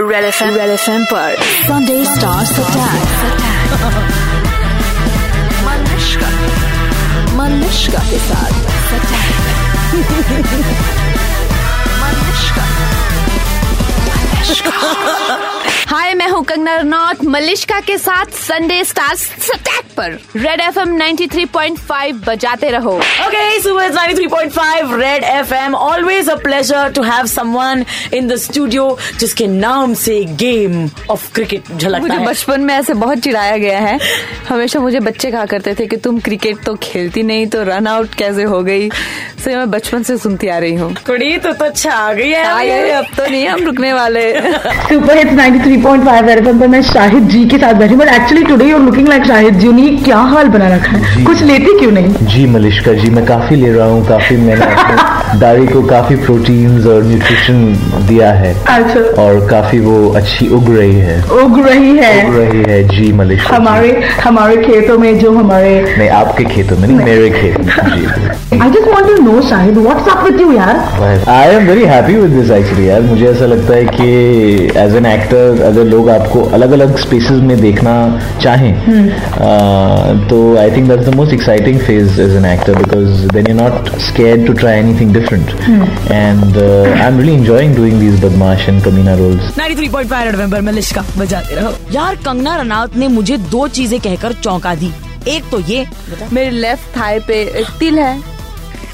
Red F M red F M पर Sunday stars attack Manushka Manushka के साथ हाय मैं हूँ कंगना रनौत मलिश्का के साथ संडे स्टार अटैक पर। रेड एफ़ एम बजाते रहो। Okay, Super it's 93.5 Red FM. Always a pleasure to have someone in the studio जिसके नाम से गेम ऑफ़ क्रिकेट झलकता मुझे है। बचपन में ऐसे बहुत चिढ़ाया गया है। हमेशा मुझे बच्चे कहा करते थे कि तुम क्रिकेट तो खेलती नहीं तो रन आउट कैसे हो गई? सो मैं बचपन से सुनती आ रही हूँ। कुड़ी तो तो अच्छा आ गई है। अब तो नहीं हम रुकने वाले सुपर हिट्स 93.5 रेड एफएम पर मैं शाहिद जी के साथ बैठी but actually today you looking like Shahid ji ने क्या हाल बना रखा है? कुछ लेते क्यों नहीं? जी मलिश्का जी मैं काफ़ी ले रहा हूँ काफ़ी मैंने दाढ़ी को काफ़ी प्रोटीन्स और न्यूट्रिशन दिया है। अच्छा। और काफ़ी वो अच्छी उग रही है। उग रही है। उग रही है जी मलिश्का हमारे हमारे खेतों में जो हमारे नहीं आपके खेतों में नहीं मेरे खेत में जी। I just want to know Shahid what's up with you यार? I am very happy with this actually यार। मुझे ऐसा लगता है कि एज एन एक्टर अगर लोग आपको अलग अलग स्पेसेस में देखना चाहें uh, तो I think that's the most exciting phase as an actor because then you not scared to try anything different and I am really enjoying doing these Badmaash and Kameena roles 93.5 Red FM पर बजाते रहो। यार कंगना रनौत ने मुझे दो चीज़ें कहकर चौंका दी। एक तो ये मेरे लेफ़्ट थाई पे एक तिल है।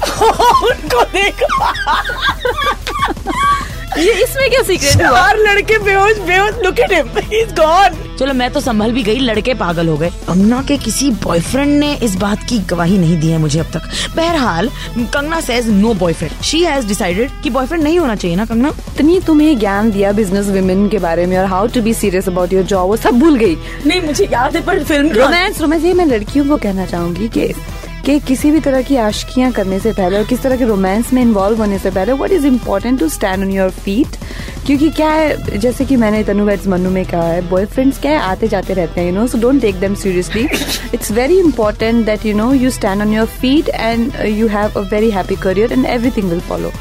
उनको देखो। ये इसमें क्या सीक्रेट हुआ? चार लड़के बेहोश बेहोश look at him he is gone चलो मैं तो संभल भी गई लड़के पागल हो गए। कंगना के किसी बॉयफ्रेंड ने इस बात की गवाही नहीं दी है मुझे अब तक। बहरहाल Kangana says no boyfriend she has decided कि बॉयफ्रेंड नहीं होना चाहिए ना कंगना? इतनी तुम्हें ज्ञान दिया बिज़नेस वुमेन के बारे में और how to be serious about your job वो सब भूल गई। नहीं मुझे याद है पर फ़िल्म रोमांस रोमांस ये मैं लड़कियों को कहना चाहूँगी कि कि किसी भी तरह की आशकियाँ करने से पहले और किस तरह के रोमांस में इन्वॉल्व होने से पहले what is important to stand on your feet क्योंकि क्या है, जैसे कि मैंने तनु वैट्स मनु में कहा है बॉयफ्रेंड्स क्या है आते जाते रहते हैं you know so don't take them seriously it's very important that you know you stand on your feet and you have a very happy career and everything will follow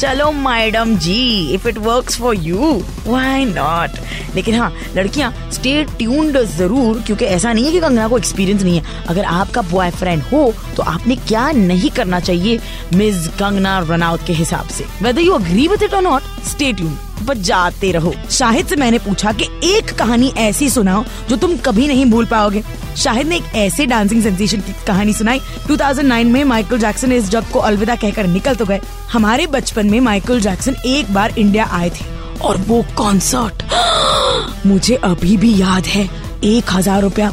चलो, madam ji if it work for you why not लेकिन हाँ लड़कियाँ stay tuned ज़रूर, क्योंकि ऐसा नहीं है कि कंगना को एक्सपीरियंस नहीं है। अगर आपका बॉयफ्रेंड हो तो आपने क्या नहीं करना चाहिए मिस कंगना रनआउट के हिसाब से। Whether you agree with it और नॉट स्टे ट्यून्ड बजाते रहो। शाहिद से मैंने पूछा कि एक कहानी ऐसी सुनाओ जो तुम कभी नहीं भूल पाओगे। शाहिद ने एक ऐसे डांसिंग सेंसेशन की कहानी सुनाई। 2009 में माइकल जैक्सन इस जग को अलविदा कहकर निकल तो गए। हमारे बचपन में माइकल जैक्सन एक बार इंडिया आए थे। और वो कॉन्सर्ट मुझे अभी भी याद है। एक हज़ार रुपया।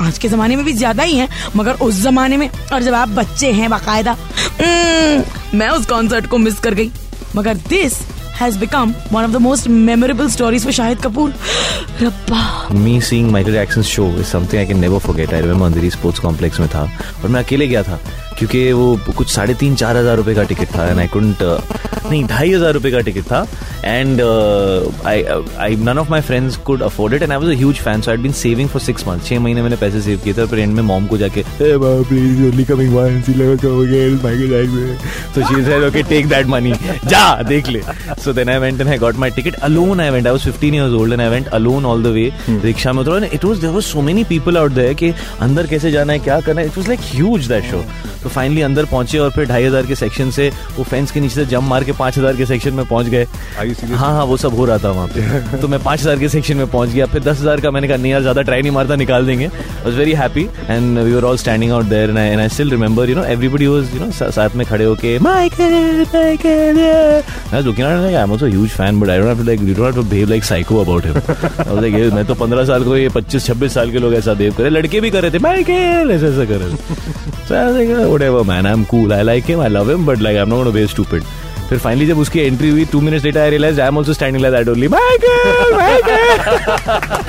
आज के जमाने में भी ज़्यादा ही है मगर उस जमाने में। और जब आप बच्चे हैं बाकायदा हम्म, मैं उस कॉन्सर्ट को मिस कर गई। मगर this has become one of the most memorable stories for Shahid Kapoor रब्बा me seeing Michael Jackson show is something I can never forget I remember Andheri sports complex में था, और मैं अकेले गया था। क्योंकि वो कुछ साढ़े तीन चार हज़ार रुपए का टिकट था एंड आई कुंट नहीं ढाई हज़ार रुपए का टिकट था and I none of my friends could afford it and I was a fan so I'd been saving for six month छह महीने मैंने पैसे सेव किए थे पर एंड में मॉम को जाके टेक दैट मनी जा देख ले. So then I went I got my ticket alone I went I was 15 years old and I went alone all the way rickshaw में. उतरा it was there was so many people out there अंदर कैसे जाना है क्या करना है? It was like huge that show finally अंदर पहुँचे और फिर ढाई हज़ार के सेक्शन से वो फेंस के नीचे से जम मार के पाँच हज़ार के सेक्शन में पहुँच गए। हाँ हाँ वो सब हो रहा था वहाँ पे। तो मैं पाँच हज़ार के सेक्शन में पहुँच गया। फिर दस हज़ार का मैंने कहा नहीं यार ज़्यादा ट्राई नहीं मारता निकाल देंगे। Was very happy and we are all standing out there and I still remember you know everybody was you know साथ में खड़े होके Michael Michael like you don't have to behave like psycho about him. I was like ये मैं तो 15 साल को ये 25 26 साल के लोग ऐसा behave करे लड़के भी कर रहे थे माइकल ऐसा ऐसा कर रहे थे। So I was like oh, whatever man. I'm cool. I like him. I love him but like I'm not going to be stupid. फिर फाइनली जब उसकी एंट्री हुई two minutes later I realise I am also standing like that only Michael Michael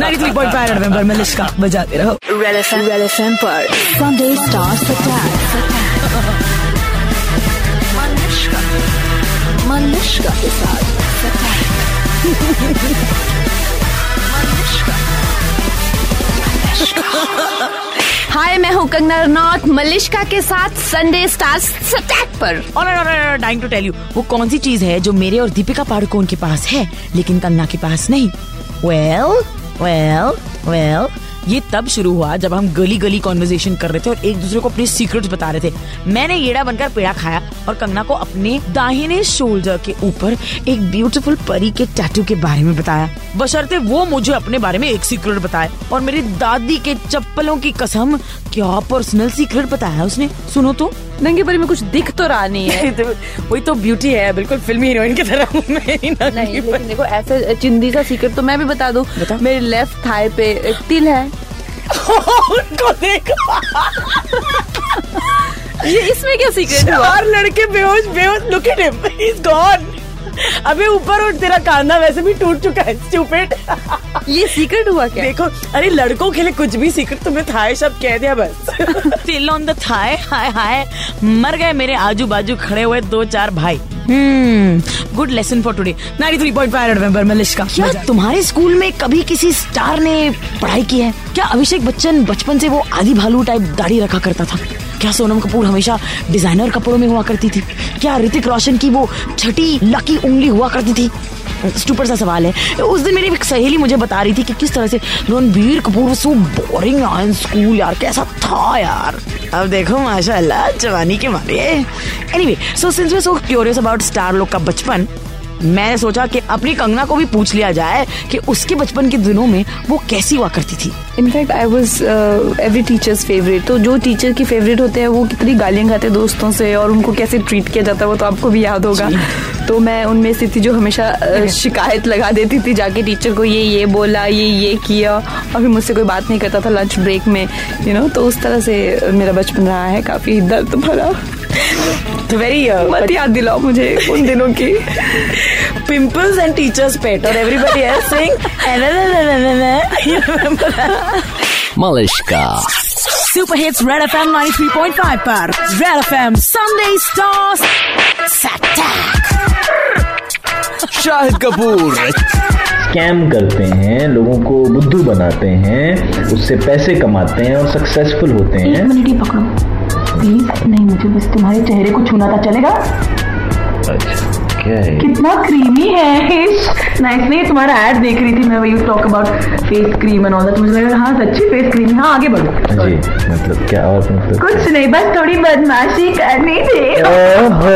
93.5 red FM पर मलिश्का बजाते रहो। Red F M red F M पर Sunday stars attack Manushka के साथ. कंगना रनौत मलिश्का के साथ संडे स्टार्स पर। डाइंग टू टेल यू वो कौन सी चीज़ है जो मेरे और दीपिका पाडुकोण के पास है, लेकिन कंगना के पास नहीं? वेल वेल वेल ये तब शुरू हुआ जब हम गली गली कॉन्वर्जेशन कर रहे थे और एक दूसरे को अपने सीक्रेट्स बता रहे थे। मैंने येड़ा बनकर पेड़ा खाया और कंगना को अपने दाहिने शोल्डर के ऊपर एक ब्यूटीफुल परी के टैटू के बारे में बताया। बशर्ते वो मुझे अपने बारे में एक सीक्रेट बताए। और मेरी दादी के चप्पलों की कसम क्या पर्सनल सीक्रेट बताया उसने? सुनो तो। नंगे परी में कुछ दिख तो रहा नहीं है। वही तो ब्यूटी है बिल्कुल फिल्मी हीरोइन की तरह नहीं लेकिन देखो ऐसे चिंदी सा सीक्रेट तो मैं भी बता दूँ। मेरे लेफ़्ट थाई पे एक तिल है। उनको देखो। ये इसमें क्या सीक्रेट हुआ? चार लड़के बेहोश बेहोश look at him he is gone अबे ऊपर उठ तेरा कांधा वैसे भी टूट चुका है स्टूपिड ये सीक्रेट हुआ क्या? देखो अरे लड़कों के लिए कुछ भी सीक्रेट तुम्हें थाय शब्द कह दिया बस. तिल ऑन द थाय हाय हाय. मर गए मेरे आजू बाजू खड़े हुए दो चार भाई. हम्म गुड लेसन फॉर टुडे 93.5 नवंबर मलिश्का. क्या तुम्हारे स्कूल में कभी किसी स्टार ने पढ़ाई की है? क्या अभिषेक बच्चन बचपन से वो आदि भालू टाइप दाढ़ी रखा करता था? क्या सोनम कपूर हमेशा डिज़ाइनर कपड़ों में हुआ करती थी? क्या ऋतिक रोशन की वो छठी लकी उंगली हुआ करती थी? स्टूपर सा सवाल है। उस दिन मेरी एक सहेली मुझे बता रही थी कि किस तरह से Ranbir Kapoor so boring in school यार, कैसा था यार। अब देखो, माशाल्लाह, जवानी के मारे। Anyway so since we so curious about star लोग का बचपन मैंने सोचा कि अपनी कंगना को भी पूछ लिया जाए कि उसके बचपन के दिनों में वो कैसी हुआ करती थी। In fact I was every teacher's favourite तो जो टीचर की फेवरेट होते हैं वो कितनी गालियाँ खाते दोस्तों से और उनको कैसे ट्रीट किया जाता है वो तो आपको भी याद होगा। तो मैं उनमें से थी जो हमेशा शिकायत लगा देती थी जाके टीचर को ये ये बोला ये ये किया और फिर मुझसे कोई बात नहीं करता था लंच ब्रेक में यू you नो तो उस तरह से मेरा बचपन रहा है काफ़ी दर्द भरा। तो वेरी मत याद दिलाओ मुझे उन दिनों की। पिंपल्स एंड टीचर्स पेट और everybody is saying Malishka super hits Red FM 93.5 पर। Red FM Sunday stars Shahid Kapoor. Scam करते हैं लोगों को बुद्धू बनाते हैं उससे पैसे कमाते हैं और सक्सेसफुल होते हैं पकड़ो। मुझे बस तुम्हारे चेहरे को छूना था चलेगा? अच्छा क्या है कितना क्रीमी है नाइस नहीं तुम्हारा ऐड देख रही थी मैं वही talk about face cream and all that मुझे लगा हाँ सच्ची फेस क्रीम हाँ। आगे बढ़ो। जी मतलब क्या और मतलब कुछ नहीं बस थोड़ी बदमाशी करनी थी। ओहो।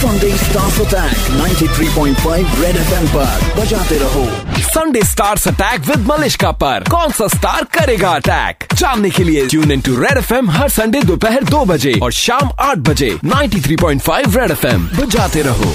Sunday stars attack 93.5 Red FM पर बजाते रहो। Sunday stars attack with Malishka पर। कौन सा स्टार करेगा अटैक जानने के लिए tune in to Red FM her Sunday दोपहर दो बजे और शाम आठ बजे 93.5 रेड एफएम बजाते रहो।